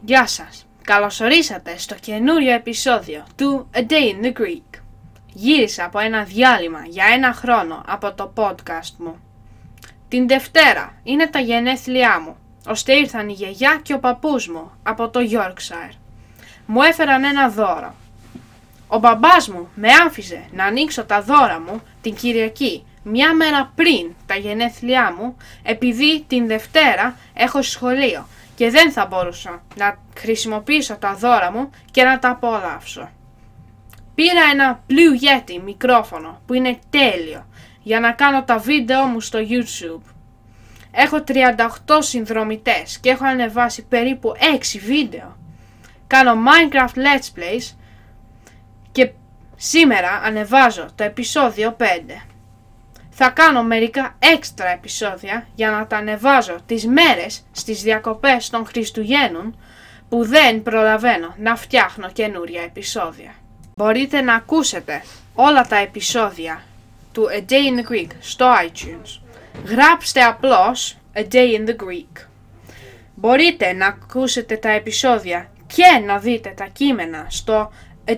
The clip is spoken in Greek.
Γεια σας. Καλωσορίσατε στο καινούριο επεισόδιο του A Day in the Greek. Γύρισα από ένα διάλειμμα για ένα χρόνο από το podcast μου. Την Δευτέρα είναι τα γενέθλιά μου, ώστε ήρθαν η γιαγιά και ο παππούς μου από το Yorkshire. Μου έφεραν ένα δώρο. Ο μπαμπάς μου με άφησε να ανοίξω τα δώρα μου την Κυριακή μια μέρα πριν τα γενέθλιά μου επειδή την Δευτέρα έχω σχολείο και δεν θα μπορούσα να χρησιμοποιήσω τα δώρα μου και να τα απολαύσω. Πήρα ένα Blue Yeti μικρόφωνο που είναι τέλειο για να κάνω τα βίντεο μου στο YouTube. Έχω 38 συνδρομητές και έχω ανεβάσει περίπου 6 βίντεο. Κάνω Minecraft Let's Plays και σήμερα ανεβάζω το επεισόδιο 5 θα κάνω μερικά έξτρα επεισόδια για να τα ανεβάζω τις μέρες στις διακοπές των Χριστουγέννων που δεν προλαβαίνω να φτιάχνω καινούρια επεισόδια. Μπορείτε να ακούσετε όλα τα επεισόδια του A Day in the Greek στο iTunes. Γράψτε απλώς A Day in the Greek. Μπορείτε να ακούσετε τα επεισόδια και να δείτε τα κείμενα στο a